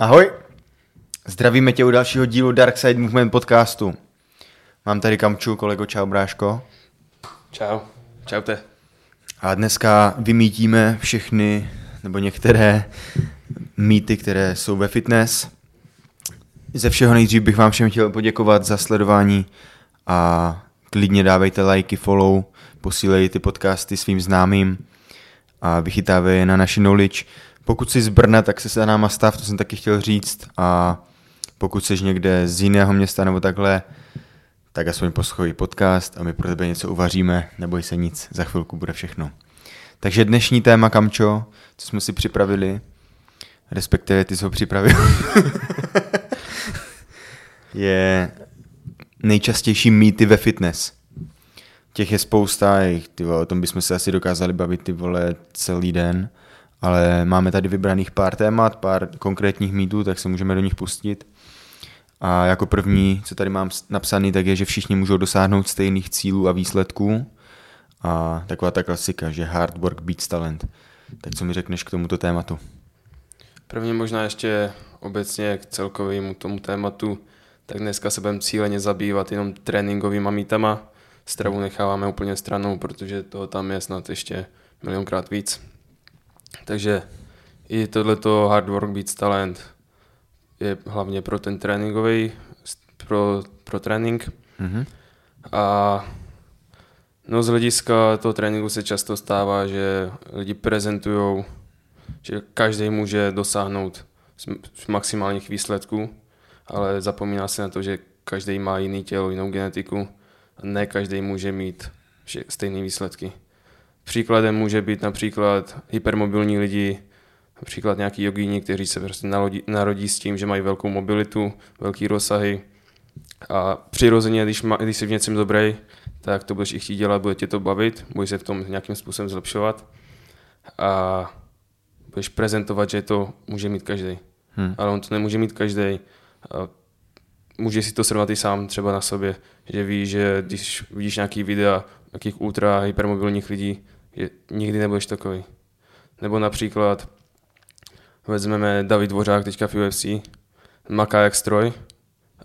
Ahoj, zdravíme tě u dalšího dílu Dark Side Movement podcastu. Mám tady Kamču, kolego, čau bráško. Čau, čaute. A dneska vymítíme všechny, nebo některé mýty, které jsou ve fitness. Ze všeho nejdřív bych vám všem chtěl poděkovat za sledování a klidně dávejte lajky, follow, posílejte ty podcasty svým známým a vychytávej je na naši knowledge. Pokud jsi z Brna, tak se za náma stav, to jsem taky chtěl říct. A pokud jsi někde z jiného města nebo takhle, tak aspoň poslouchej podcast a my pro tebe něco uvaříme, neboj se nic, za chvilku bude všechno. Takže dnešní téma, Kamčo, co jsme si připravili, respektive ty jsi ho připravil, je nejčastější mýty ve fitness. Těch je spousta, ty vole, o tom bychom se asi dokázali bavit ty vole celý den, ale máme tady vybraných pár témat, pár konkrétních mýtů, tak se můžeme do nich pustit. A jako první, co tady mám napsaný, tak je, že všichni můžou dosáhnout stejných cílů a výsledků. A taková ta klasika, že hard work beats talent. Tak co mi řekneš k tomuto tématu? Prvně možná ještě obecně k celkovému tomu tématu, tak dneska se budeme cíleně zabývat jenom tréninkovými mítama. Stravu necháváme úplně stranou, protože toho tam je snad ještě milionkrát víc. Takže i tohleto hard work beats talent je hlavně pro ten tréninkový, pro, pro trénink. Mm-hmm. A no z hlediska toho tréninku se často stává, že lidi prezentují, že každý může dosáhnout maximálních výsledků, ale zapomíná se na to, že každý má jiný tělo, jinou genetiku a ne každý může mít stejné výsledky. Příkladem může být například hypermobilní lidi, například nějaký jogíni, kteří se prostě narodí, narodí s tím, že mají velkou mobilitu, velký rozsahy a přirozeně, když, má, když jsi v něčem dobrý, tak to budeš i chtít dělat, bude tě to bavit, budeš se v tom nějakým způsobem zlepšovat a budeš prezentovat, že to může mít každý. Hmm. Ale on to nemůže mít každý. Může si to srovnat i sám třeba na sobě, že víš, že když vidíš nějaký videa nějakých ultra hypermobilních lidí, je, nikdy nebudeš takový. Nebo například vezmeme David Dvořák teďka v UFC, maká jak stroj,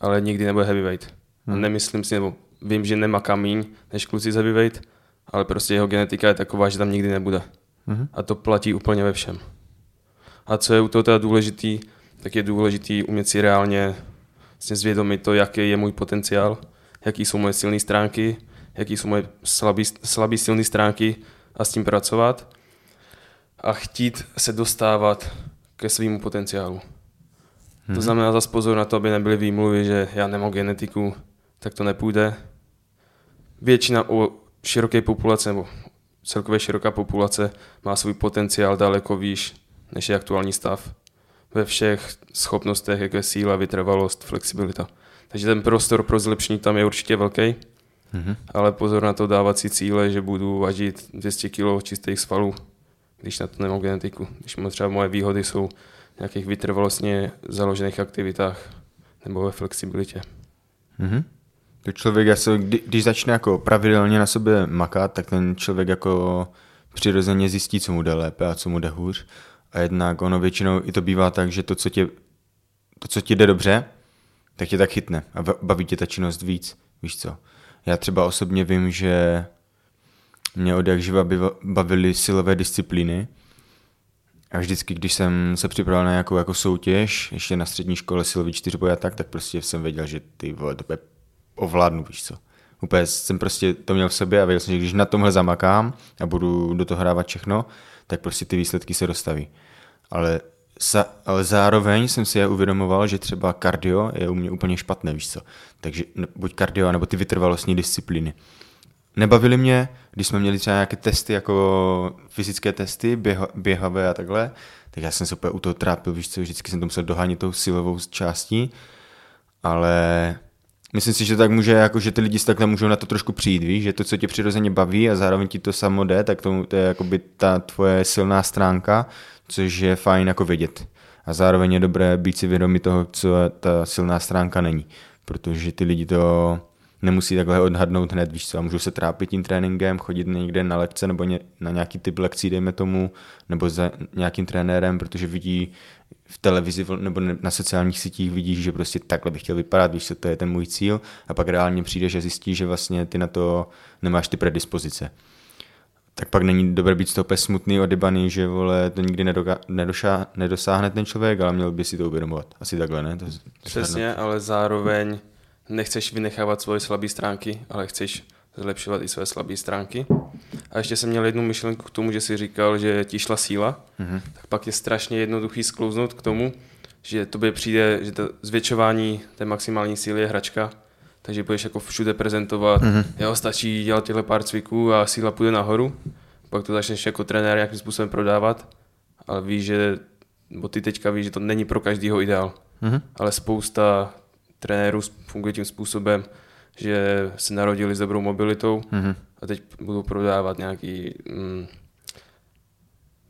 ale nikdy nebude heavyweight. Hmm. Nemyslím si, nebo vím, že nemaká míň než kluci z heavyweight, ale prostě jeho genetika je taková, že tam nikdy nebude. Hmm. A to platí úplně ve všem. A co je u toho teda důležitý, tak je důležitý umět si reálně vlastně zvědomit to, jaký je můj potenciál, jaký jsou moje silné stránky, jaký jsou moje slabý silné stránky a s tím pracovat a chtít se dostávat ke svýmu potenciálu. Hmm. To znamená zase pozor na to, aby nebyly výmluvy, že já nemám genetiku, tak to nepůjde. Většina u široké populace, nebo celkově široká populace má svůj potenciál daleko výš, než je aktuální stav. Ve všech schopnostech, jako je síla, vytrvalost, flexibilita. Takže ten prostor pro zlepšení tam je určitě velký, mm-hmm. ale pozor na to dávat si cíle, že budu važit 200 kg čistých svalů když na to nemám genetiku. Když třeba moje výhody jsou v nějakých vytrvalostně založených aktivitách nebo ve flexibilitě. Mm-hmm. To člověk, asi, kdy, když začne jako pravidelně na sobě makat, tak ten člověk jako přirozeně zjistí, co mu jde lépe a co mu jde hůř. A jednak ono většinou i to bývá tak, že to, co, tě, to, co ti jde dobře, tak tě tak chytne a baví tě ta činnost víc, víš co. Já třeba osobně vím, že mě od jak živa bavily silové disciplíny. A vždycky, když jsem se připravil na nějakou jako soutěž, ještě na střední škole silový čtyřboj a tak, tak prostě jsem věděl, že ty vole, to ovládnu, víš co. Úplně jsem prostě to měl v sobě a věděl jsem, že když na tomhle zamakám a budu do toho hrávat všechno, tak prostě ty výsledky se dostaví. Ale, sa, ale zároveň jsem si je uvědomoval, že třeba kardio je u mě úplně špatné, víš co. Takže buď kardio, nebo ty vytrvalostní disciplíny. Nebavili mě, když jsme měli třeba nějaké testy, jako fyzické testy, běha, běhavé a takhle, tak já jsem se úplně u toho trápil, víš co, vždycky jsem to musel dohánět tou silovou částí, ale myslím si, že tak může, jako, že ty lidi si takhle můžou na to trošku přijít, víš, že to, co tě přirozeně baví a zároveň ti to samo jde, tak to, to je jakoby ta tvoje silná stránka, což je fajn jako vědět. A zároveň je dobré být si vědomí toho, co ta silná stránka není, protože ty lidi to nemusí takhle odhadnout hned, víš co, a můžou se trápit tím tréninkem, chodit někde na lekce nebo na nějaký typ lekcí, dejme tomu, nebo za nějakým trenérem, protože vidí v televizi nebo na sociálních sítích vidíš, že prostě takhle bych chtěl vypadat, víš co, to je ten můj cíl. A pak reálně přijde, že zjistí, že vlastně ty na to nemáš ty predispozice tak pak není dobré být z toho smutný, odybaný, že vole, to nikdy nedoka- nedošá- nedosáhne ten člověk, ale měl by si to uvědomovat. Asi takhle, ne? To, to Přesně, ale zároveň nechceš vynechávat svoje slabé stránky, ale chceš zlepšovat i své slabé stránky. A ještě jsem měl jednu myšlenku k tomu, že si říkal, že ti šla síla, mm-hmm. tak pak je strašně jednoduchý sklouznout k tomu, že tobě přijde, že to zvětšování té maximální síly je hračka, takže budeš jako všude prezentovat, mm-hmm. jo, stačí dělat těhle pár cviků a síla půjde nahoru, pak to začneš jako trenér nějakým způsobem prodávat, ale víš, že, bo ty teďka víš, že to není pro každýho ideál, mm-hmm. ale spousta trenérů funguje tím způsobem, že se narodili s dobrou mobilitou mm-hmm. a teď budou prodávat nějaký, mm,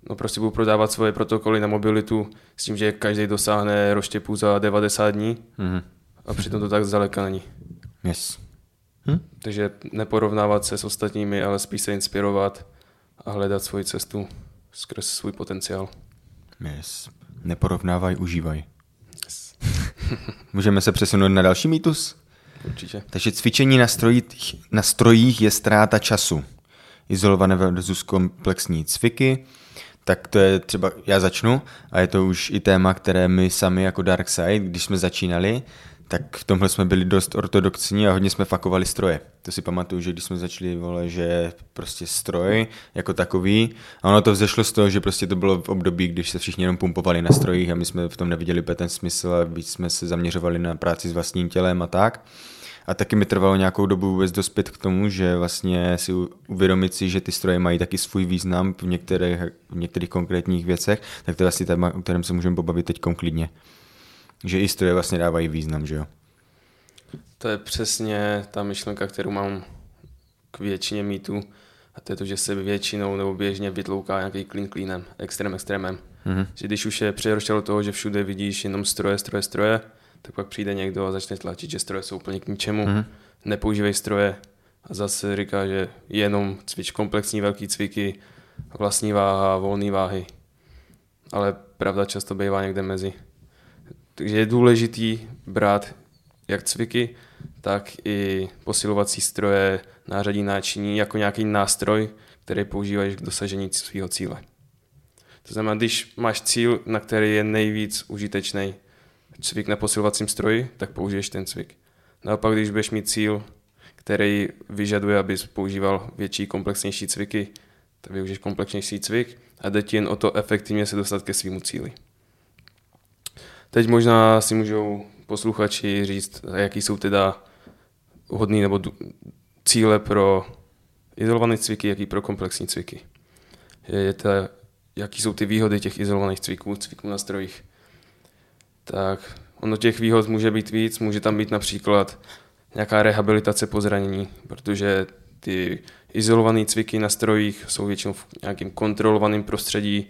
no prostě budou prodávat svoje protokoly na mobilitu s tím, že každý dosáhne roštěpu za 90 dní mm-hmm. a přitom to tak zdaleka není. Yes. Hm? Takže neporovnávat se s ostatními, ale spíš se inspirovat a hledat svoji cestu skrz svůj potenciál. Yes. Neporovnávaj, užívaj. Yes. Můžeme se přesunout na další mýtus? Určitě. Takže cvičení na strojích, na strojích je ztráta času. Izolované versus komplexní cviky. Tak to je třeba, já začnu, a je to už i téma, které my sami jako Dark Side, když jsme začínali, tak v tomhle jsme byli dost ortodoxní a hodně jsme fakovali stroje. To si pamatuju, že když jsme začali, vole, že prostě stroj jako takový, a ono to vzešlo z toho, že prostě to bylo v období, když se všichni jenom pumpovali na strojích a my jsme v tom neviděli ten smysl a víc jsme se zaměřovali na práci s vlastním tělem a tak. A taky mi trvalo nějakou dobu vůbec dospět k tomu, že vlastně si uvědomit si, že ty stroje mají taky svůj význam v některých, v některých konkrétních věcech, tak to je asi téma, o kterém se můžeme pobavit teď klidně. Že i stroje vlastně dávají význam, že jo? To je přesně ta myšlenka, kterou mám k většině mýtů. A to je to, že se většinou nebo běžně vytlouká nějaký klín klínem, extrém extrémem. Mm-hmm. Že když už je přeroštělo toho, že všude vidíš jenom stroje, stroje, stroje, tak pak přijde někdo a začne tlačit, že stroje jsou úplně k ničemu, mm-hmm. nepoužívej stroje. A zase říká, že jenom cvič komplexní velký cviky, vlastní váha, volné váhy. Ale pravda často bývá někde mezi. Takže je důležitý brát jak cviky, tak i posilovací stroje, nářadí náčiní jako nějaký nástroj, který používáš k dosažení svého cíle. To znamená, když máš cíl, na který je nejvíc užitečný cvik na posilovacím stroji, tak použiješ ten cvik. Naopak, když budeš mít cíl, který vyžaduje, abys používal větší, komplexnější cviky, tak využiješ komplexnější cvik a jde ti jen o to efektivně se dostat ke svýmu cíli. Teď možná si můžou posluchači říct, jaký jsou teda hodný nebo cíle pro izolované cviky, jaký pro komplexní cviky. Je, je to, jaký jsou ty výhody těch izolovaných cviků, cviků na strojích. Tak ono těch výhod může být víc, může tam být například nějaká rehabilitace po zranění, protože ty izolované cviky na strojích jsou většinou v nějakým kontrolovaném prostředí,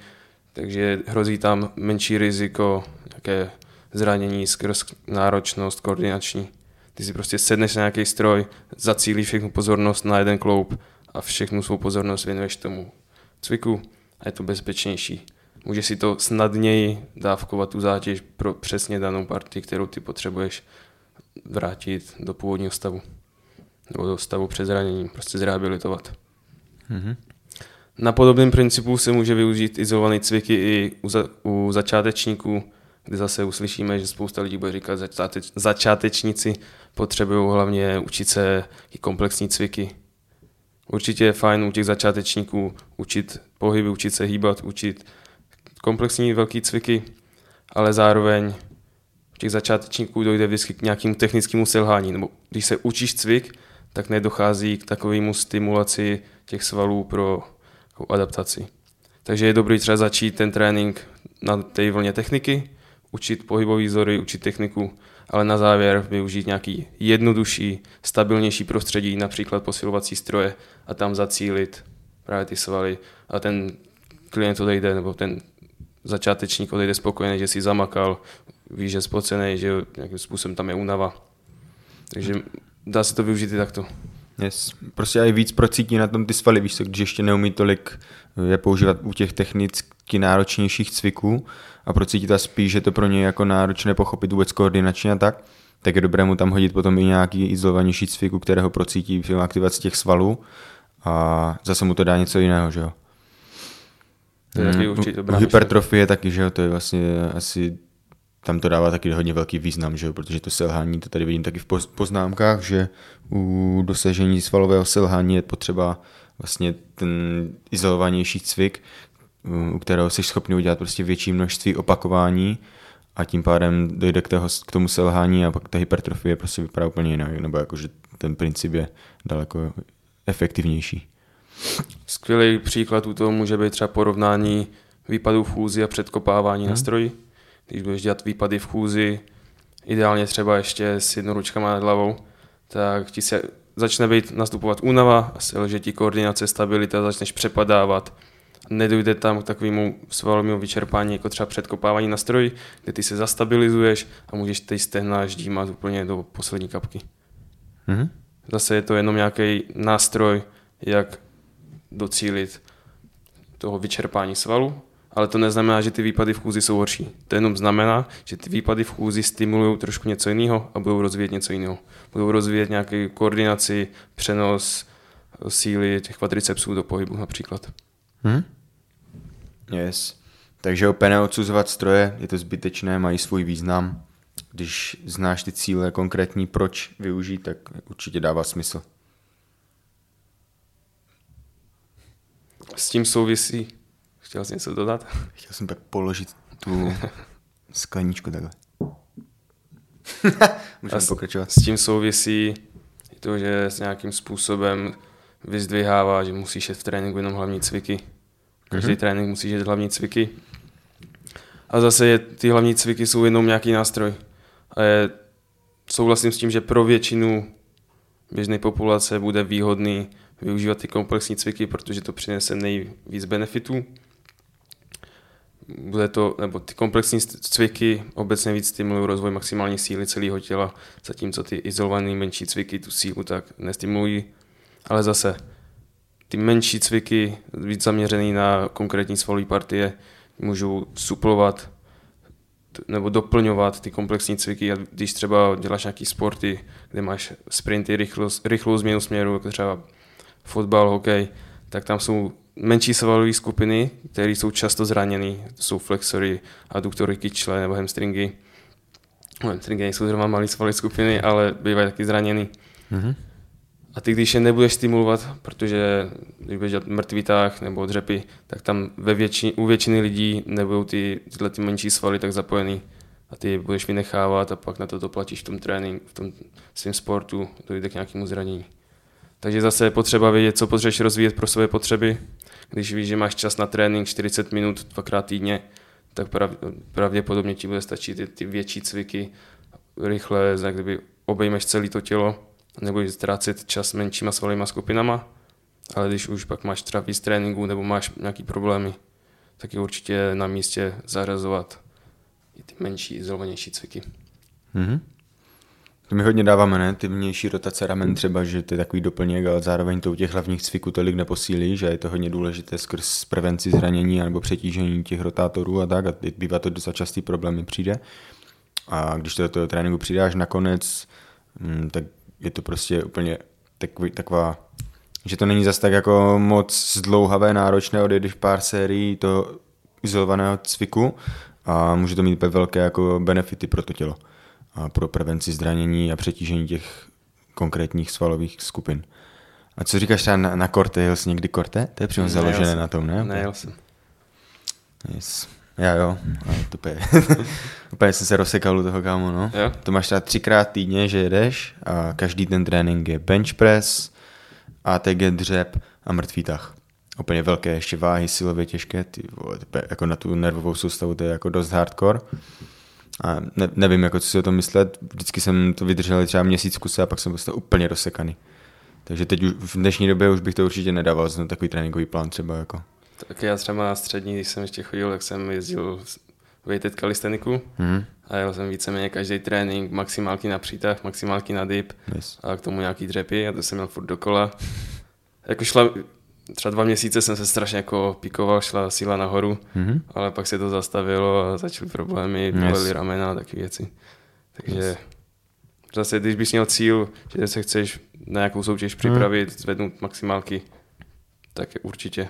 takže hrozí tam menší riziko nějaké zranění skrz náročnost koordinační. Ty si prostě sedneš na nějaký stroj, zacílíš všechnu pozornost na jeden kloup a všechnu svou pozornost věnuješ tomu cviku a je to bezpečnější. Můžeš si to snadněji dávkovat tu zátěž pro přesně danou partii, kterou ty potřebuješ vrátit do původního stavu. Nebo do stavu před zraněním, prostě zrehabilitovat. Mm-hmm. Na podobném principu se může využít izolované cviky i u, za, u začátečníků, kdy zase uslyšíme, že spousta lidí bude říkat, že začátečníci potřebují hlavně učit se i komplexní cviky. Určitě je fajn u těch začátečníků učit pohyby, učit se hýbat, učit komplexní velký cviky, ale zároveň u těch začátečníků dojde vždycky k nějakému technickému selhání. Nebo když se učíš cvik, tak nedochází k takovému stimulaci těch svalů pro adaptaci. Takže je dobrý třeba začít ten trénink na té vlně techniky, učit pohybové vzory, učit techniku, ale na závěr využít nějaký jednodušší, stabilnější prostředí, například posilovací stroje a tam zacílit právě ty svaly a ten klient odejde, nebo ten začátečník odejde spokojený, že si zamakal, ví, že je spocený, že nějakým způsobem tam je únava. Takže dá se to využít i takto. Yes. Prostě i víc procítí na tom ty svaly, víš co, když ještě neumí tolik je používat u těch technicky náročnějších cviků a procítí ta spíš, že to pro ně jako náročné pochopit vůbec koordinačně a tak, tak je dobré mu tam hodit potom i nějaký izolovanější cvik, u kterého procítí v aktivaci těch svalů a zase mu to dá něco jiného, že jo. To je taky Mm, určitě dobrá hypertrofie taky, že jo, to je vlastně asi, tam to dává taky hodně velký význam, že jo, protože to selhání, to tady vidím taky v poz- poznámkách, že u dosažení svalového selhání je potřeba vlastně ten izolovanější cvik, u kterého jsi schopný udělat prostě větší množství opakování a tím pádem dojde k, toho, k tomu selhání a pak ta hypertrofie prostě vypadá úplně jinak, nebo jako, že ten princip je daleko efektivnější. Skvělý příklad u toho může být třeba porovnání výpadů v chůzi a předkopávání Hmm. na stroji. Když budeš dělat výpady v chůzi, ideálně třeba ještě s jednoručkama nad hlavou, tak ti se začne být nastupovat únava, selže ti koordinace, stabilita, začneš přepadávat. Nedojde tam k takovému svalovému vyčerpání, jako třeba předkopávání na stroji, kde ty se zastabilizuješ a můžeš ty stehna ždímat úplně do poslední kapky. Mhm. Zase je to jenom nějaký nástroj, jak docílit toho vyčerpání svalu, ale to neznamená, že ty výpady v chůzi jsou horší. To jenom znamená, že ty výpady v chůzi stimulují trošku něco jiného a budou rozvíjet něco jiného. Budou rozvíjet nějakou koordinaci, přenos síly těch kvadricepsů do pohybu například. Hm? Yes. Takže opět neodsuzovat stroje, je to zbytečné, mají svůj význam. Když znáš ty cíle konkrétní, proč využít, tak určitě dává smysl. S tím souvisí, chtěl jsi něco dodat? Chtěl jsem tak položit tu skleničku takhle. Můžeme s- pokračovat. S tím souvisí i to, že s nějakým způsobem vyzdvihává, že musíš jet v tréninku jenom hlavní cviky. Každý Mhm. mm-hmm. trénink musíš jet hlavní cviky. A zase je, ty hlavní cviky jsou jenom nějaký nástroj. A je, souhlasím s tím, že pro většinu běžné populace bude výhodný využívat ty komplexní cviky, protože to přinese nejvíc benefitů. Bude to, nebo ty komplexní cviky obecně víc stimulují rozvoj maximální síly celého těla, zatímco ty izolované menší cviky tu sílu tak nestimulují. Ale zase ty menší cviky, víc zaměřený na konkrétní svalové partie, můžou suplovat nebo doplňovat ty komplexní cviky. A když třeba děláš nějaký sporty, kde máš sprinty, rychlou, rychlou změnu směru, jako třeba fotbal, hokej, tak tam jsou menší svalové skupiny, které jsou často zraněny. To jsou flexory, aduktory kyčle nebo hamstringy. No, hamstringy nejsou zrovna malé svalové skupiny, ale bývají taky zraněny. Mhm. A ty, když je nebudeš stimulovat, protože když budeš dělat mrtvý tah nebo dřepy, tak tam ve větši, u většiny lidí nebudou ty, tyhle ty menší svaly tak zapojený a ty je budeš vynechávat a pak na to doplatíš v tom tréninku, v tom svém sportu, dojde k nějakému zranění. Takže zase je potřeba vědět, co potřebuješ rozvíjet pro své potřeby. Když víš, že máš čas na trénink 40 minut dvakrát týdně, tak prav, pravděpodobně ti bude stačit ty, ty větší cviky, rychle, tak kdyby obejmeš celé to tělo, nebudeš ztrácet čas menšíma svalovými skupinama, ale když už pak máš třeba víc tréninku nebo máš nějaký problémy, tak je určitě na místě zarazovat i ty menší, izolovanější cviky. Mhm. Mi hodně dáváme, ne? Ty vnější rotace ramen třeba, že to je takový doplněk, ale zároveň to u těch hlavních cviků tolik neposílí, že je to hodně důležité skrz prevenci zranění nebo přetížení těch rotátorů a tak a bývá to docela častý problém přijde. A když to do toho tréninku přidáš nakonec, mm, tak je to prostě úplně takový, taková, že to není zas tak jako moc zdlouhavé, náročné, odjedeš pár sérií toho izolovaného cviku a může to mít velké jako benefity pro to tělo a pro prevenci zranění a přetížení těch konkrétních svalových skupin. A co říkáš třeba na, na korte? Jel jsi někdy korte? To je přímo založené jsem. na tom, ne? Nejel jsem. Yes. Já jo, ale to úplně, jsem se rozsekal u toho, kámo, no. Jo? To máš třeba třikrát týdně, že jedeš a každý ten trénink je bench press, ATG dřep a mrtvý tah. Úplně velké ještě váhy, silově těžké, ty vole, je jako na tu nervovou soustavu to je jako dost hardcore. A ne, nevím, jako co si o tom myslet, vždycky jsem to vydržel třeba měsíc kuse a pak jsem prostě úplně rozsekaný. Takže teď už, v dnešní době už bych to určitě nedával, znamená takový tréninkový plán třeba jako. Tak já třeba na střední, když jsem ještě chodil, tak jsem jezdil weighted kalisteniku Mhm. a jel jsem víceméně každý trénink, maximálky na přítah, maximálky na dip Yes. a k tomu nějaký dřepy a to jsem měl furt dokola. Jako šla, třeba dva měsíce jsem se strašně jako pikoval, šla síla nahoru, Mhm. ale pak se to zastavilo a začaly problémy, Yes. bolely ramena a taky věci. Takže zase, když bys měl cíl, že se chceš na nějakou soutěž připravit, zvednout maximálky, tak je určitě.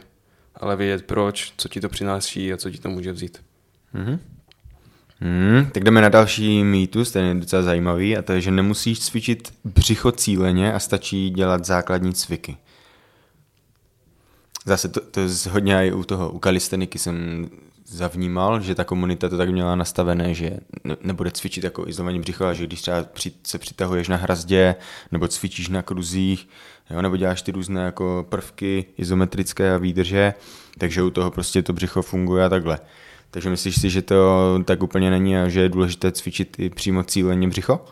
Ale vědět proč, co ti to přináší a co ti to může vzít. Mhm. Hmm, tak jdeme na další mýtus, ten je docela zajímavý, a to je, že nemusíš cvičit břicho cíleně a stačí dělat základní cviky. Zase to, to hodně i u toho, u kalisteniky jsem zavnímal, že ta komunita to tak měla nastavené, že ne, nebude cvičit jako izolovaní břicho, a že když třeba při, se přitahuješ na hrazdě, nebo cvičíš na kruzích, jo, nebo děláš ty různé jako prvky izometrické a výdrže, takže u toho prostě to břicho funguje a takhle. Takže myslíš si, že to tak úplně není a že je důležité cvičit i přímo cíleně břicho?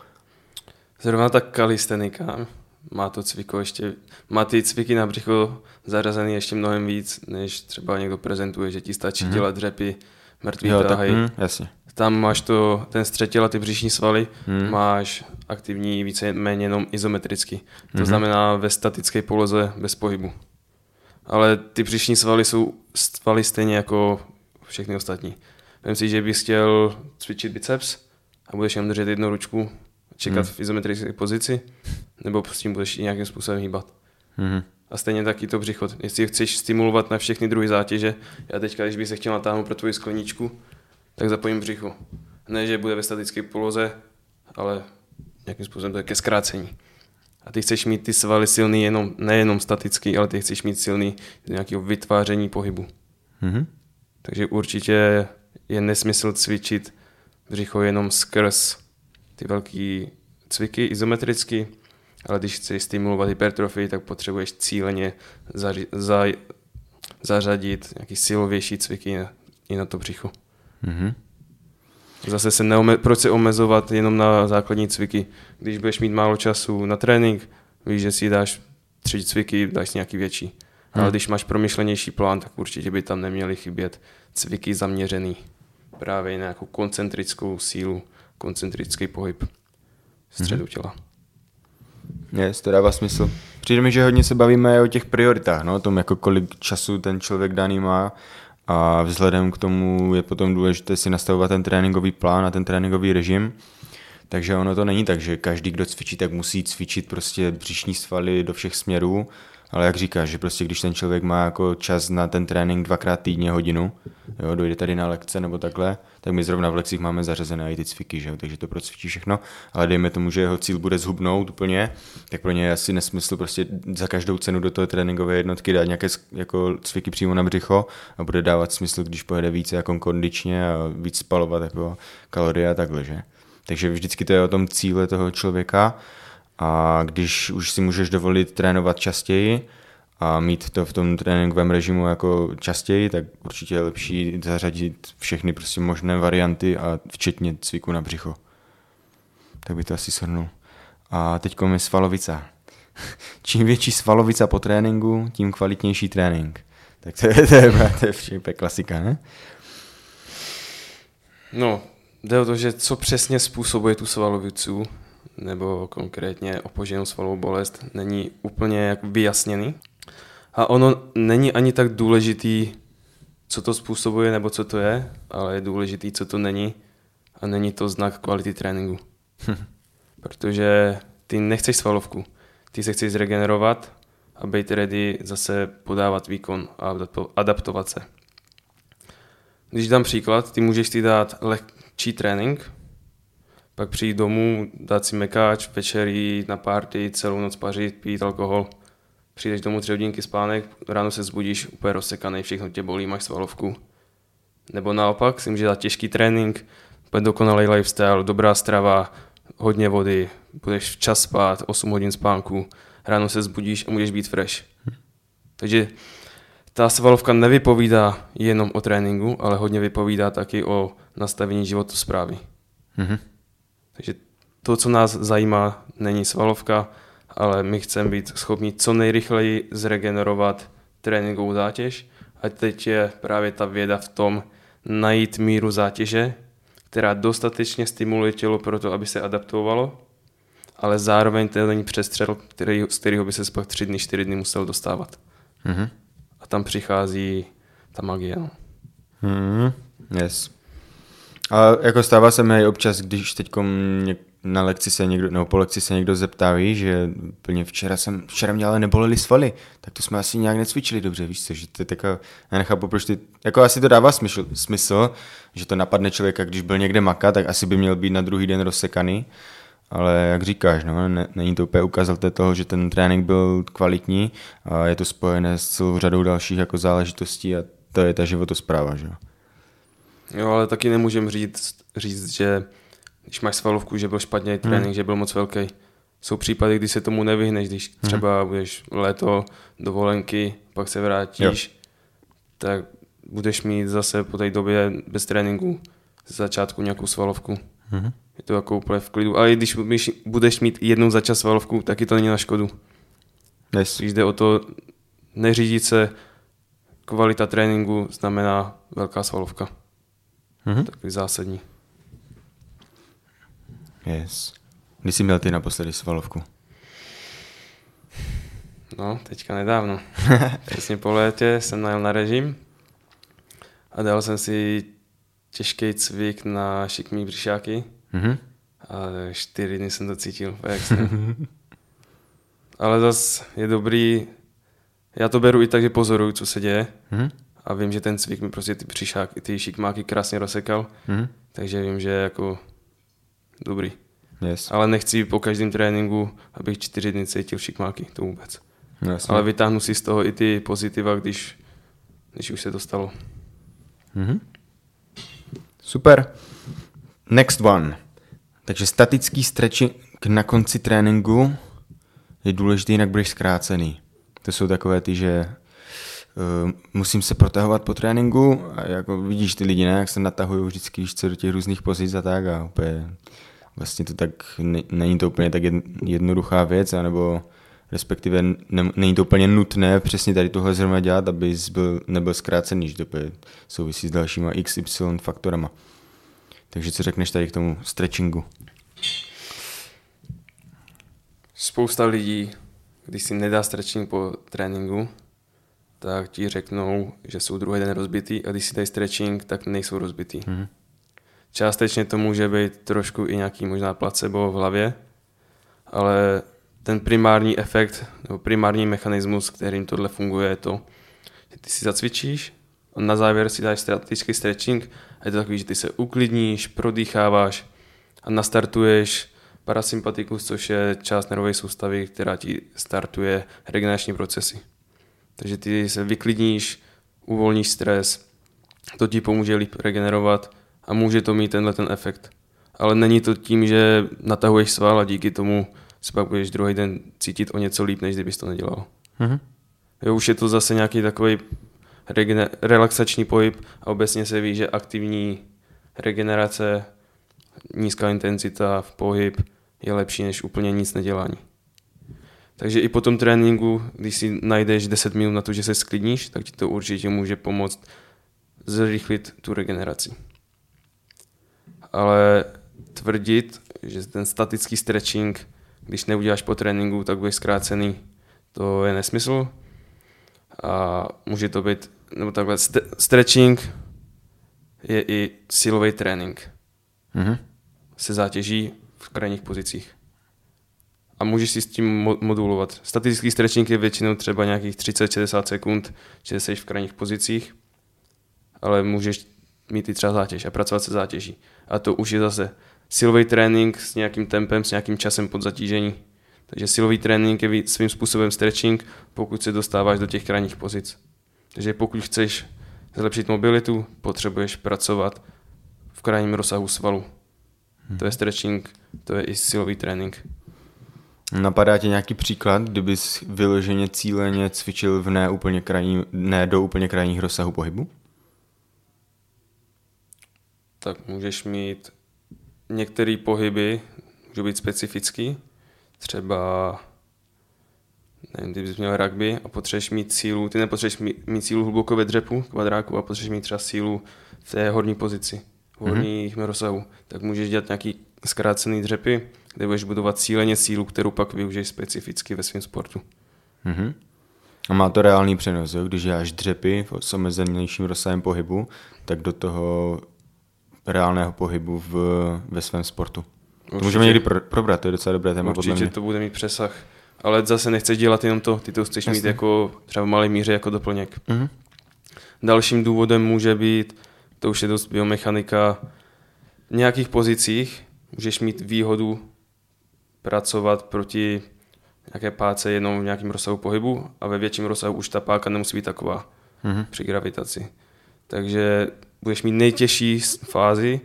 Zrovna tak kalistenika má to cviko ještě, má ty cviky na břicho zařazený ještě mnohem víc, než třeba někdo prezentuje, že ti stačí mm-hmm. dělat dřepy, mrtvý jo, tak, hm, jasně. Tam máš to, ten střed těla, ty břišní svaly, hmm. máš aktivní více méně jenom izometricky. To Mhm. hmm. znamená ve statické poloze bez pohybu. Ale ty břišní svaly jsou svaly stejně jako všechny ostatní. Vem si, že bys chtěl cvičit biceps a budeš jenom držet jednu ručku, čekat Hmm. hmm. v izometrické pozici, nebo s tím budeš i nějakým způsobem hýbat. Mhm. A stejně taky to břicho. Jestli chceš stimulovat na všechny druhy zátěže, já teďka, když bych se chtěl natáhnout pro tvoji skleničku, tak zapojím břicho. Ne, že bude ve statické poloze, ale nějakým způsobem to je ke zkrácení. A ty chceš mít ty svaly silný jenom, nejenom statický, ale ty chceš mít silný nějakého vytváření pohybu. Mhm. Takže určitě je nesmysl cvičit břicho jenom skrz ty velké cviky izometricky, ale když chceš stimulovat hypertrofii, tak potřebuješ cíleně zaři, za, zařadit nějaký silovější cviky na, i na to břicho. Mhm. Zase se neome, proč se omezovat jenom na základní cviky? Když budeš mít málo času na trénink, víš, že si dáš tři cviky, dáš si nějaký větší. Hmm. Ale když máš promyšlenější plán, tak určitě by tam neměly chybět cviky zaměřený právě na nějakou koncentrickou sílu, koncentrický pohyb středu těla. Yes, to dává smysl. Přijde mi, že hodně se bavíme o těch prioritách, no, o tom, jako kolik času ten člověk daný má a vzhledem k tomu je potom důležité si nastavovat ten tréninkový plán a ten tréninkový režim. Takže ono to není tak, že každý, kdo cvičí, tak musí cvičit prostě břišní svaly do všech směrů, ale jak říkáš, že prostě když ten člověk má jako čas na ten trénink dvakrát týdně hodinu, jo, dojde tady na lekce nebo takhle, tak my zrovna v lekcích máme zařazené i ty cviky, že jo, takže to procvičí všechno, ale dejme tomu, že jeho cíl bude zhubnout úplně, tak pro ně je asi nesmysl prostě za každou cenu do toho tréninkové jednotky dát nějaké jako cviky přímo na břicho a bude dávat smysl, když pojede více jako kondičně a víc spalovat jako kalorie a takhle, že? Takže vždycky to je o tom cíle toho člověka a když už si můžeš dovolit trénovat častěji a mít to v tom tréninkovém režimu jako častěji, tak určitě je lepší zařadit všechny prostě možné varianty a včetně cviku na břicho. Tak by to asi shrnul. A teď je svalovica. Čím větší svalovica po tréninku, tím kvalitnější trénink. Tak to je, to je, to je, to je klasika, ne? No, jde o to, že co přesně způsobuje tu svalovicu, nebo konkrétně opoženou svalovou bolest, není úplně jak vyjasněný. A ono není ani tak důležitý, co to způsobuje nebo co to je, ale je důležitý, co to není a není to znak kvality tréninku. Protože ty nechceš svalovku, ty se chceš zregenerovat a být ready zase podávat výkon a adapto- adaptovat se. Když dám příklad, ty můžeš si dát lehčí trénink, pak přijít domů, dát si mekáč, večer jít na party, celou noc pařit, pít alkohol. Přijdeš domů tři hodinky spánek, ráno se zbudíš úplně rozsekaný, všechno tě bolí, máš svalovku. Nebo naopak, si můžeš dát těžký trénink, úplně dokonalý lifestyle, dobrá strava, hodně vody, budeš včas spát, 8 hodin spánku, ráno se zbudíš a můžeš být fresh. Takže ta svalovka nevypovídá jenom o tréninku, ale hodně vypovídá taky o nastavení životosprávy. Mhm. Takže to, co nás zajímá, není svalovka, ale my chceme být schopni co nejrychleji zregenerovat tréninkovou zátěž. A teď je právě ta věda v tom najít míru zátěže, která dostatečně stimuluje tělo pro to, aby se adaptovalo, ale zároveň to není přestřel, který, z kterého by se pak tři dny, čtyři dny musel dostávat. Mhm. A tam přichází ta magie. No. Mhm. Yes. A jako stává se mi občas, když teď na lekci se někdo, nebo po lekci se někdo zeptá, víš, že plně včera jsem, včera mě ale nebolely svaly, tak to jsme asi nějak necvičili dobře, víš co, že to je taková, já nechápu, proč ty, jako asi to dává smysl, smysl, že to napadne člověka, když byl někde makat, tak asi by měl být na druhý den rozsekaný, ale jak říkáš, no, ne, není to úplně ukazatel toho, že ten trénink byl kvalitní a je to spojené s celou řadou dalších jako záležitostí a to je ta životospráva, že jo. Jo, ale taky nemůžem říct, říct, že když máš svalovku, že byl špatně trénink, hmm. že byl moc velký. Jsou případy, kdy se tomu nevyhneš, když hmm. třeba budeš léto, dovolenky, pak se vrátíš, jo. tak budeš mít zase po té době bez tréninku z začátku nějakou svalovku. Hmm. Je to jako úplně v klidu. Ale když budeš mít jednou za čas svalovku, taky to není na škodu. Yes. Když jde o to neřídit se, kvalita tréninku znamená velká svalovka. Mm-hmm. Takový zásadní. Yes. Kdy jsi měl ty naposledy svalovku? No, teďka nedávno. Přesně po létě jsem najel na režim a dal jsem si těžký cvik na šikmý břišáky. Mm-hmm. A čtyři dny jsem to cítil. Ale zas je dobrý, já to beru i tak, že pozoruju, co se děje. Mm-hmm. A vím, že ten cvik mi prostě ty břišáky, ty šikmáky krásně rozsekal. Mm-hmm. Takže vím, že je jako dobrý. Yes. Ale nechci po každém tréninku, abych čtyři dny cítil šikmáky, to vůbec. Jasně. Ale vytáhnu si z toho i ty pozitiva, když, když už se to stalo. Mm-hmm. Super. Next one. Takže statický stretching na konci tréninku je důležitý, jinak budeš zkrácený. To jsou takové ty, že musím se protahovat po tréninku a jako vidíš ty lidi, ne, jak se natahují vždycky, když do těch různých pozic a tak a úplně vlastně to tak, ne, není to úplně tak jednoduchá věc, anebo respektive ne, není to úplně nutné přesně tady tohle zrovna dělat, aby byl, nebyl zkrácený, že to souvisí s dalšíma XY faktorama. Takže co řekneš tady k tomu stretchingu? Spousta lidí, když si nedá stretching po tréninku, tak ti řeknou, že jsou druhý den rozbitý a když si dají stretching, tak nejsou rozbitý. Mm-hmm. Částečně to může být trošku i nějaký možná placebo v hlavě, ale ten primární efekt nebo primární mechanismus, kterým tohle funguje, je to, že ty si zacvičíš a na závěr si dáš statický stretching a je to takový, že ty se uklidníš, prodýcháváš a nastartuješ parasympatikus, což je část nervové soustavy, která ti startuje regenerační procesy. Takže ty se vyklidníš, uvolníš stres, to ti pomůže líp regenerovat a může to mít tenhle ten efekt. Ale není to tím, že natahuješ sval a díky tomu se pak budeš druhý den cítit o něco líp, než kdybys to nedělal. Mm-hmm. Jo, už je to zase nějaký takový relaxační pohyb a obecně se ví, že aktivní regenerace, nízká intenzita v pohyb je lepší než úplně nic nedělání. Takže i po tom tréninku, když si najdeš 10 minut na to, že se sklidníš, tak ti to určitě může pomoct zrychlit tu regeneraci. Ale tvrdit, že ten statický stretching, když neuděláš po tréninku, tak budeš zkrácený, to je nesmysl. A může to být, nebo takhle, st- stretching je i silový trénink. Mm-hmm. Se zátěží v krajních pozicích a můžeš si s tím modulovat. Statický stretching je většinou třeba nějakých 30-60 sekund, že jsi v krajních pozicích, ale můžeš mít i třeba zátěž a pracovat se zátěží. A to už je zase silový trénink s nějakým tempem, s nějakým časem pod zatížení. Takže silový trénink je svým způsobem stretching, pokud se dostáváš do těch krajních pozic. Takže pokud chceš zlepšit mobilitu, potřebuješ pracovat v krajním rozsahu svalu. Hmm. To je stretching, to je i silový trénink. Napadá tě nějaký příklad, kdybys vyloženě cíleně cvičil v ne, úplně krajní, ne do úplně krajních rozsahu pohybu? Tak můžeš mít některé pohyby, můžou být specifický, třeba nevím, kdybys měl rugby a potřebuješ mít sílu, ty nepotřebuješ mít, mít sílu hluboko ve dřepu, kvadráku a potřebuješ mít třeba sílu v té horní pozici. volných mm-hmm. rozsahu, tak můžeš dělat nějaký zkrácený dřepy, kde budeš budovat cíleně sílu, kterou pak využiješ specificky ve svém sportu. Mm-hmm. A má to reálný přenos, jo? když děláš dřepy s omezenějším rozsahem pohybu, tak do toho reálného pohybu v, ve svém sportu. Určitě. To můžeme někdy pro, probrat, to je docela dobré téma. Určitě podle mě. to bude mít přesah. Ale zase nechceš dělat jenom to, ty to chceš Jasně. mít jako třeba v malé míře jako doplněk. Mm-hmm. Dalším důvodem může být, to už je dost biomechanika, v nějakých pozicích můžeš mít výhodu pracovat proti nějaké páce jenom v nějakém rozsahu pohybu a ve větším rozsahu už ta páka nemusí být taková mm-hmm. při gravitaci. Takže budeš mít nejtěžší fázi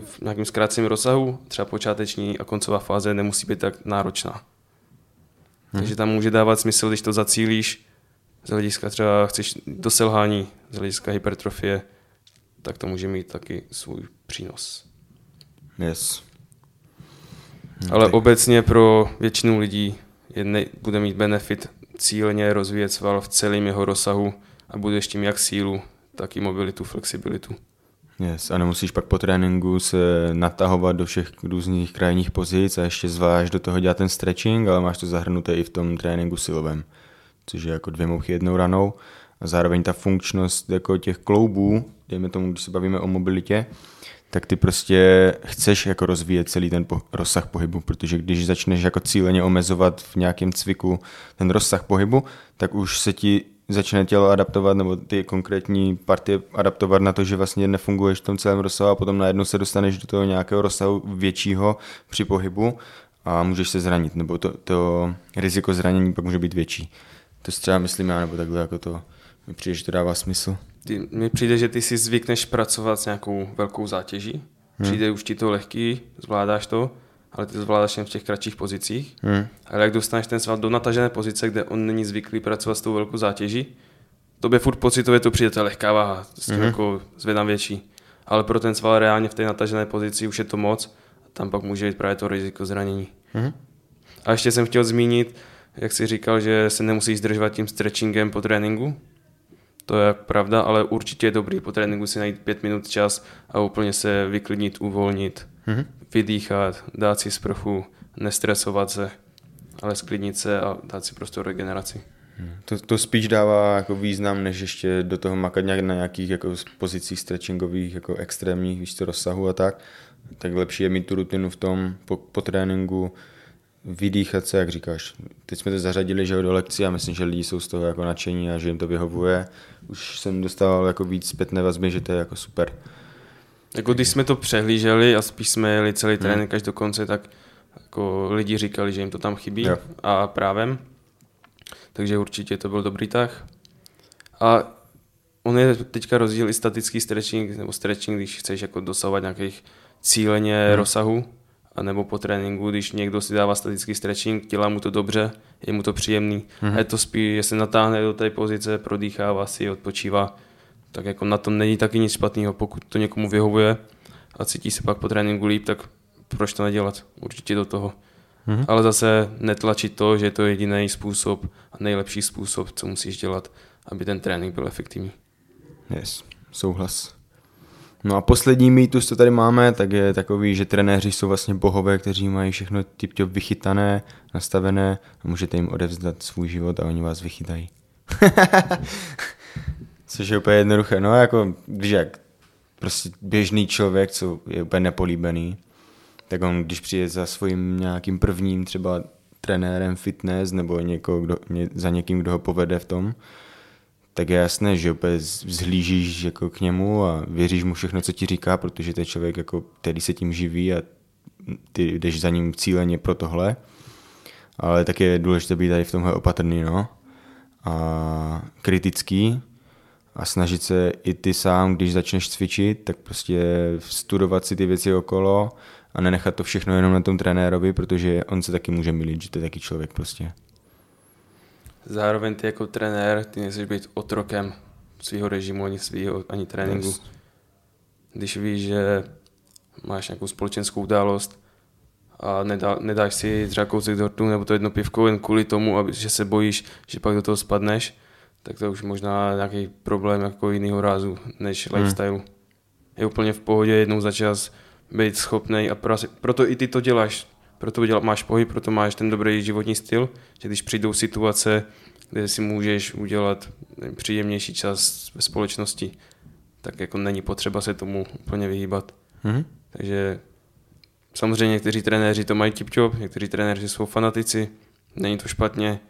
v nějakém zkráceném rozsahu, třeba počáteční a koncová fáze nemusí být tak náročná. Hmm. Takže tam může dávat smysl, když to zacílíš z hlediska třeba chceš do selhání, z hlediska hypertrofie, tak to může mít taky svůj přínos. Yes. Hmm, Ale tak. obecně pro většinu lidí je ne, bude mít benefit cíleně rozvíjet sval v celém jeho rozsahu a budeš tím jak sílu, tak i mobilitu, flexibilitu. Yes, a nemusíš pak po tréninku se natahovat do všech různých krajních pozic a ještě zvlášť do toho dělat ten stretching, ale máš to zahrnuté i v tom tréninku silovém, což je jako dvě mouchy jednou ranou. A zároveň ta funkčnost jako těch kloubů, dejme tomu, když se bavíme o mobilitě, tak ty prostě chceš jako rozvíjet celý ten po- rozsah pohybu, protože když začneš jako cíleně omezovat v nějakém cviku ten rozsah pohybu, tak už se ti začne tělo adaptovat, nebo ty konkrétní partie adaptovat na to, že vlastně nefunguješ v tom celém rozsahu a potom najednou se dostaneš do toho nějakého rozsahu většího při pohybu a můžeš se zranit, nebo to, to riziko zranění pak může být větší. To si třeba myslím já, nebo takhle jako to mi přijde, že to dává smysl. Ty, mi přijde, že ty si zvykneš pracovat s nějakou velkou zátěží, hmm. přijde už ti to lehký, zvládáš to, ale ty to zvládáš jen v těch kratších pozicích. Hmm. Ale jak dostaneš ten sval do natažené pozice, kde on není zvyklý pracovat s tou velkou zátěží, tobě furt pocitově to přijde, to je lehká váha, s tím hmm. jako zvedám větší. Ale pro ten sval reálně v té natažené pozici už je to moc, a tam pak může být právě to riziko zranění. Hmm. A ještě jsem chtěl zmínit, jak jsi říkal, že se nemusíš zdržovat tím stretchingem po tréninku. To je pravda, ale určitě je dobrý po tréninku si najít pět minut čas a úplně se vyklidnit, uvolnit mm-hmm. vydýchat, dát si sprchu, nestresovat se, ale sklidnit se a dát si prostor regeneraci. Hmm. To, to spíš dává jako význam, než ještě do toho makat nějak na nějakých jako pozicích stretchingových, jako extrémních, víš to, rozsahu a tak. Tak lepší je mít tu rutinu v tom po, po tréninku, vydýchat se, jak říkáš. Teď jsme to zařadili že do lekcí a myslím, že lidi jsou z toho jako nadšení a že jim to vyhovuje. Už jsem dostal jako víc zpětné vazby, že to je jako super. Jako když jsme to přehlíželi a spíš jsme jeli celý hmm. trénink až do konce, tak jako lidi říkali, že jim to tam chybí jo. a právem. Takže určitě to byl dobrý tah. A on je teďka rozdíl i statický stretching, nebo stretching, když chceš jako dosahovat nějakých cíleně hmm. rozsahu, a nebo po tréninku, když někdo si dává statický stretching, dělá mu to dobře, je mu to příjemný. Hmm. A je to spíš, jestli natáhne do té pozice, prodýchává si, odpočívá, tak jako na tom není taky nic špatného, pokud to někomu vyhovuje a cítí se pak po tréninku líp, tak proč to nedělat? Určitě do toho. Mm-hmm. Ale zase netlačit to, že je to jediný způsob a nejlepší způsob, co musíš dělat, aby ten trénink byl efektivní. Yes, souhlas. No a poslední mýtus, co tady máme, tak je takový, že trenéři jsou vlastně bohové, kteří mají všechno typ vychytané, nastavené a můžete jim odevzdat svůj život a oni vás vychytají. Což je úplně jednoduché. No jako, když jak prostě běžný člověk, co je úplně nepolíbený, tak on, když přijde za svým nějakým prvním třeba trenérem fitness nebo někoho, kdo, ně, za někým, kdo ho povede v tom, tak je jasné, že opět vzhlížíš jako k němu a věříš mu všechno, co ti říká, protože to je člověk, jako, který se tím živí a ty jdeš za ním cíleně pro tohle. Ale tak je důležité být tady v tomhle opatrný, no. A kritický, a snažit se i ty sám, když začneš cvičit, tak prostě studovat si ty věci okolo a nenechat to všechno jenom na tom trenérovi, protože on se taky může milit, že to je taky člověk prostě. Zároveň ty jako trenér, ty nejseš být otrokem svého režimu, ani svého, ani tréninku. Yes. Když víš, že máš nějakou společenskou událost a nedá, nedáš si třeba kousek dortu nebo to jedno pivko jen kvůli tomu, aby, že se bojíš, že pak do toho spadneš, tak to už možná nějaký problém jako jiného rázu než hmm. lifestyle. je úplně v pohodě jednou za čas být schopný a proto i ty to děláš. Proto dělá, máš pohyb, proto máš ten dobrý životní styl, že když přijdou situace, kde si můžeš udělat příjemnější čas ve společnosti, tak jako není potřeba se tomu úplně vyhýbat. Mm-hmm. Takže samozřejmě někteří trenéři to mají tip job, někteří trenéři jsou fanatici, není to špatně,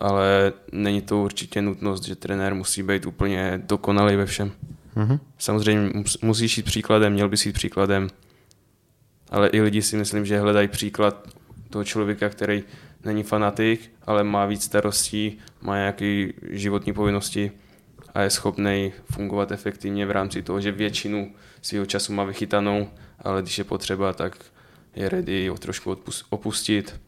ale není to určitě nutnost, že trenér musí být úplně dokonalý ve všem. Mm-hmm. Samozřejmě musíš jít příkladem, měl bys jít příkladem, ale i lidi si myslím, že hledají příklad toho člověka, který není fanatik, ale má víc starostí, má nějaké životní povinnosti a je schopný fungovat efektivně v rámci toho, že většinu svého času má vychytanou, ale když je potřeba, tak je ready ho trošku opustit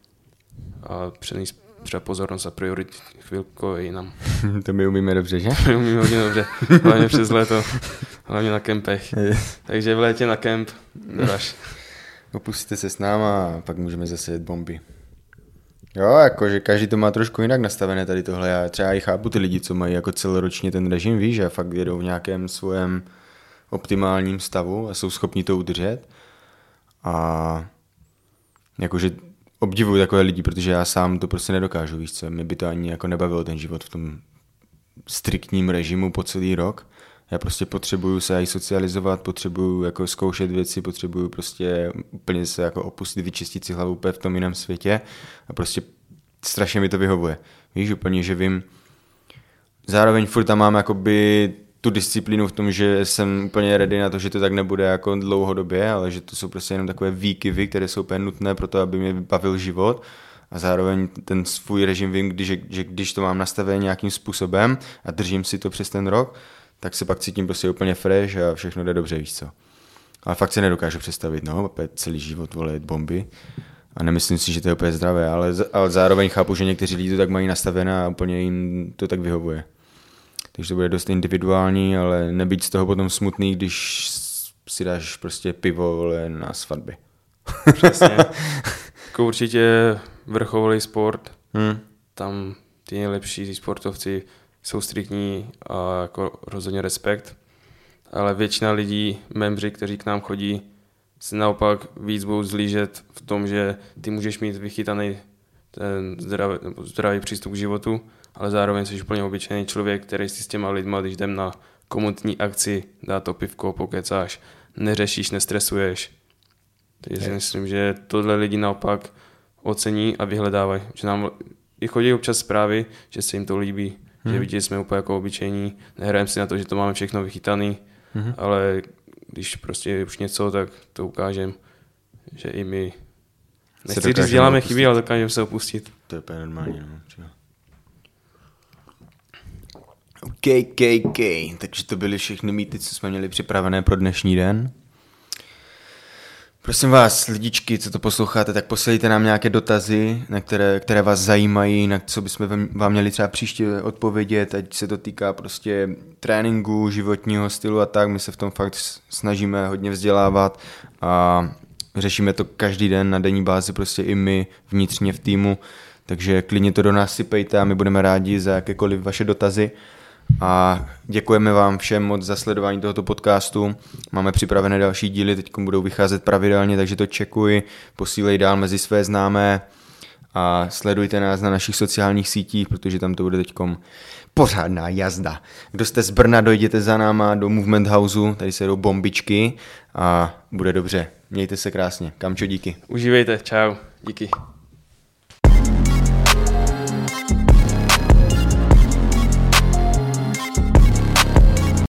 a přenést třeba pozornost a priorit chvilku jinam. to my umíme dobře, že? my umíme hodně dobře, hlavně přes léto, hlavně na kempech. Takže v létě na kemp doraž. Opustíte se s náma a pak můžeme zase jet bomby. Jo, jakože každý to má trošku jinak nastavené tady tohle. Já třeba i chápu ty lidi, co mají jako celoročně ten režim, víš, že fakt jedou v nějakém svém optimálním stavu a jsou schopni to udržet. A jakože obdivuju takové lidi, protože já sám to prostě nedokážu, víš co, mě by to ani jako nebavilo ten život v tom striktním režimu po celý rok. Já prostě potřebuju se i socializovat, potřebuju jako zkoušet věci, potřebuju prostě úplně se jako opustit, vyčistit si hlavu úplně v tom jiném světě a prostě strašně mi to vyhovuje. Víš úplně, že vím, zároveň furt tam mám jakoby tu disciplínu v tom, že jsem úplně ready na to, že to tak nebude jako dlouhodobě, ale že to jsou prostě jenom takové výkyvy, které jsou úplně nutné pro to, aby mě bavil život a zároveň ten svůj režim vím, když, že když to mám nastavené nějakým způsobem a držím si to přes ten rok, tak se pak cítím prostě úplně fresh a všechno jde dobře, víš co. Ale fakt se nedokážu představit, no, opět celý život vole bomby. A nemyslím si, že to je úplně zdravé, ale, ale zároveň chápu, že někteří lidi to tak mají nastavené a úplně jim to tak vyhovuje. Takže to bude dost individuální, ale nebýt z toho potom smutný, když si dáš prostě pivo vole, na svatbě. Přesně. jako určitě vrcholový sport, hmm. tam ty nejlepší sportovci jsou striktní a jako rozhodně respekt. Ale většina lidí, membři, kteří k nám chodí, se naopak víc budou zlížet v tom, že ty můžeš mít vychytaný ten zdravý, nebo zdravý přístup k životu, ale zároveň jsi úplně obyčejný člověk, který si s těma lidma, když jdem na komunitní akci, dá to pivko, pokecáš, neřešíš, nestresuješ. Takže si myslím, že tohle lidi naopak ocení a vyhledávají. Že nám i chodí občas zprávy, že se jim to líbí, hmm. že vidí, že jsme úplně jako obyčejní, nehrajeme si na to, že to máme všechno vychytané, hmm. ale když prostě už něco, tak to ukážem, že i my Nechci říct, děláme chyby, ale dokážeme se opustit. To je úplně normální, no. OK, OK, OK. Takže to byly všechny mýty, co jsme měli připravené pro dnešní den. Prosím vás, lidičky, co to posloucháte, tak posílejte nám nějaké dotazy, na které, které vás zajímají, na co bychom vám měli třeba příště odpovědět, ať se to týká prostě tréninku, životního stylu a tak. My se v tom fakt snažíme hodně vzdělávat a řešíme to každý den na denní bázi, prostě i my vnitřně v týmu, takže klidně to do nás sypejte a my budeme rádi za jakékoliv vaše dotazy. A děkujeme vám všem moc za sledování tohoto podcastu. Máme připravené další díly, teď budou vycházet pravidelně, takže to čekuj, posílej dál mezi své známé a sledujte nás na našich sociálních sítích, protože tam to bude teď pořádná jazda. Kdo jste z Brna, dojděte za náma do Movement Houseu, tady se jdou bombičky a bude dobře. Mějte se krásně. Kamčo, díky. Užívejte, čau. Díky.